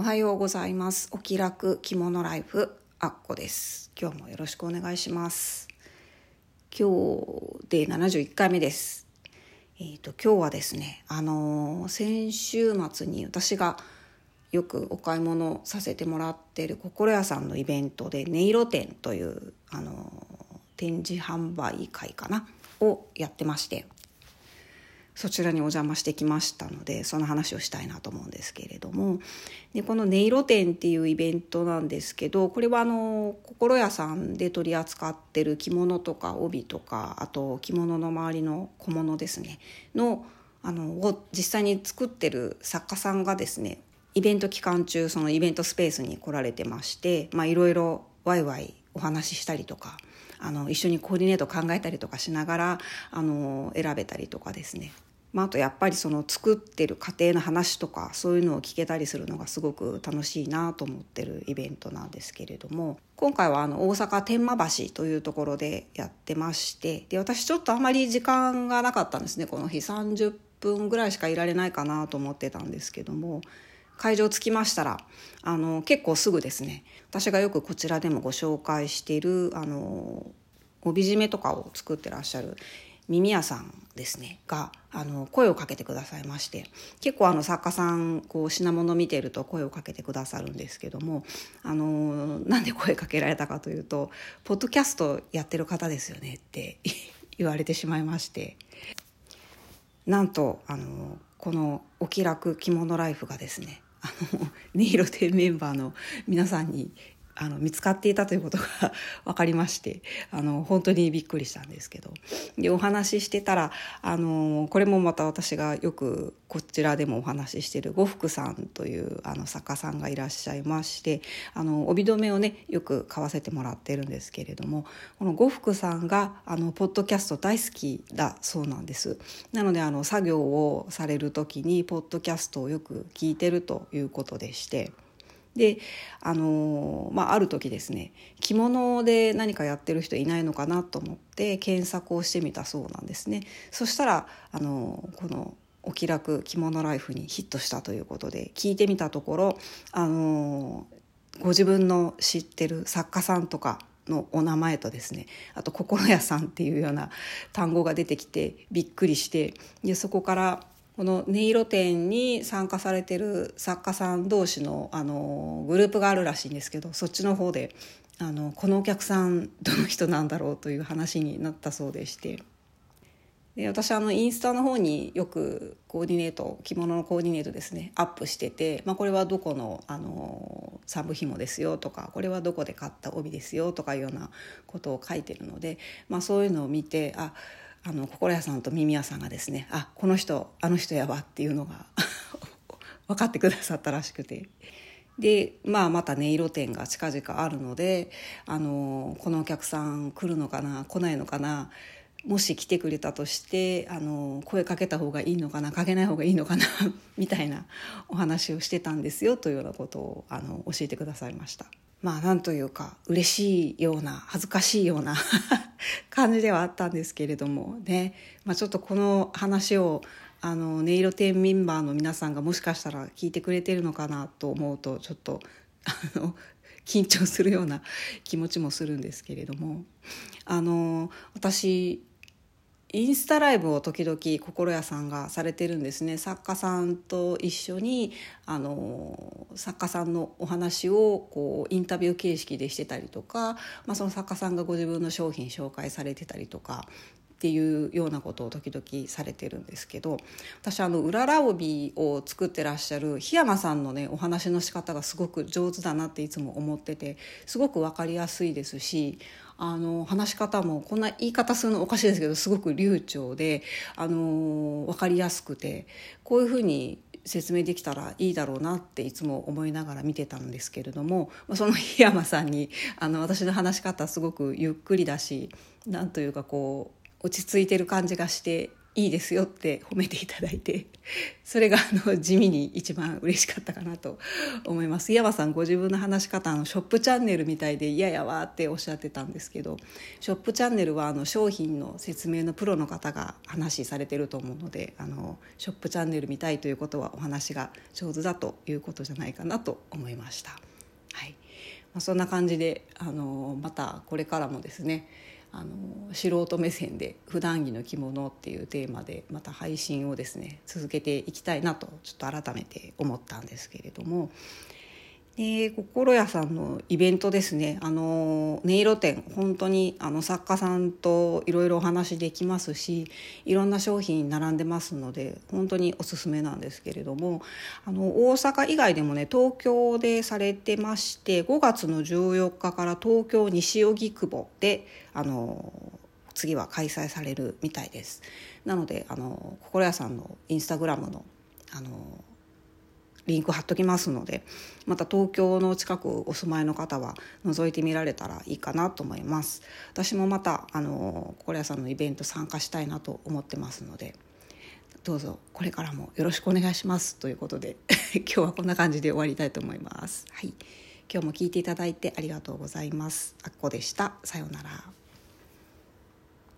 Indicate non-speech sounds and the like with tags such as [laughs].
おはようございます。お気楽着物ライフあっこです。今日もよろしくお願いします。今日で71回目です。えっ、と今日はですね、あのー先週末に私がよくお買い物させてもらってる心屋さんのイベントで音色展というあのー展示販売会かなをやってまして。そちらにお邪魔してきましたのでその話をしたいなと思うんですけれども。でこの音色展っていうイベントなんですけどこれはあの心屋さんで取り扱ってる着物とか帯とかあと着物の周りの小物ですね。のあのを実際に作ってる作家さんがですねイベント期間中そのイベントスペースに来られてましていろいろワイワイお話ししたりとかあの一緒にコーディネート考えたりとかしながらあの選べたりとかですね。まあ、あとやっぱりその作ってる過程の話とかそういうのを聞けたりするのがすごく楽しいなと思ってるイベントなんですけれども今回はあの大阪天満橋というところでやってましてで私ちょっとあまり時間がなかったんですね。この日30分ぐらいしかいられないかなと思ってたんですけども会場着きましたらあの結構すぐですね。私がよくこちらでもご紹介しているあの帯締めとかを作ってらっしゃる耳屋さんですね。があの声をかけてくださいまして結構あの作家さんこう品物見てると声をかけてくださるんですけどもあのなんで声かけられたかというと「ポッドキャストやってる方ですよね」って [laughs] 言われてしまいまして。なんとあのこの「お気楽着物ライフ」がですねあの音色亭メンバーの皆さんにあの見つかっていたということが分かりまして [laughs] あの本当にびっくりしたんですけどでお話ししてたらあのこれもまた私がよくこちらでもお話ししてる呉服さんというあの作家さんがいらっしゃいましてあの帯留めをねよく買わせてもらってるんですけれどもこの呉服さんがあのポッドキャスト大好きだそうなんです。なのであの作業をされる時にポッドキャストをよく聞いてるということでして。であのまあ、ある時ですね着物で何かやってる人いないのかなと思って検索をしてみたそうなんですね。そしたらあのこの「お気楽着物ライフ」にヒットしたということで聞いてみたところあのご自分の知ってる作家さんとかのお名前とですねあと「心屋さん」っていうような単語が出てきてびっくりしてでそこからこの音色展に参加されてる作家さん同士のあのグループがあるらしいんですけどそっちの方であのこのお客さんどの人なんだろうという話になったそうでして。で私あのインスタの方によくコーディネート着物のコーディネートですねアップしてて、まあ、これはどこのあのサブ紐ですよとかこれはどこで買った帯ですよとかいうようなことを書いてるので、まあ、そういうのを見てああの心屋さんと耳屋さんがですねあこの人あの人やわっていうのが [laughs] 分かってくださったらしくてで、まあ、また音色展が近々あるのであのこのお客さん来るのかな来ないのかなもし来てくれたとしてあの声かけた方がいいのかなかけない方がいいのかな [laughs] みたいなお話をしてたんですよというようなことをあの教えてくださいました。まあなんというか嬉しいような恥ずかしいような [laughs] 感じではあったんですけれどもね、まあ、ちょっとこの話をあの音色店メンバーの皆さんがもしかしたら聞いてくれてるのかなと思うとちょっとあの緊張するような気持ちもするんですけれども。あの私インスタライブを時々心屋さんがされてるんですね。作家さんと一緒にあの作家さんのお話をこうインタビュー形式でしてたりとか、まあ、その作家さんがご自分の商品紹介されてたりとかっていうようなことを時々されてるんですけど私あのうらら帯を作ってらっしゃる檜山さんのねお話の仕方がすごく上手だなっていつも思っててすごく分かりやすいですしあの話し方もこんな言い方するのおかしいですけどすごく流暢であの分かりやすくてこういうふうに説明できたらいいだろうなっていつも思いながら見てたんですけれどもその檜山さんにあの私の話し方すごくゆっくりだしなんというかこう落ち着いてる感じがしていいですよって褒めていただいてそれがあの地味に一番嬉しかったかなと思います山さんご自分の話し方のショップチャンネルみたいで嫌やわっておっしゃってたんですけどショップチャンネルはあの商品の説明のプロの方が話されてると思うのであのショップチャンネル見たいということはお話が上手だということじゃないかなと思いました。はいまあ、そんな感じであのまたこれからもですねあの素人目線で「普段着の着物」っていうテーマでまた配信をですね続けていきたいなとちょっと改めて思ったんですけれどもで心屋さんのイベントですねあの音色展本当にあの作家さんといろいろお話できますしいろんな商品並んでますので本当におすすめなんですけれどもあの大阪以外でもね東京でされてまして5月の14日から東京西荻窪であの次は開催されるみたいです。なのであの心屋さんのインスタグラムのあのリンク貼っときますのでまた東京の近くお住まいの方は覗いてみられたらいいかなと思います。私もまたあの心屋さんのイベント参加したいなと思ってますのでどうぞこれからもよろしくお願いします。ということで [laughs] 今日はこんな感じで終わりたいと思います。はい。今日も聞いていただいてありがとうございます。あっこでした。さようなら。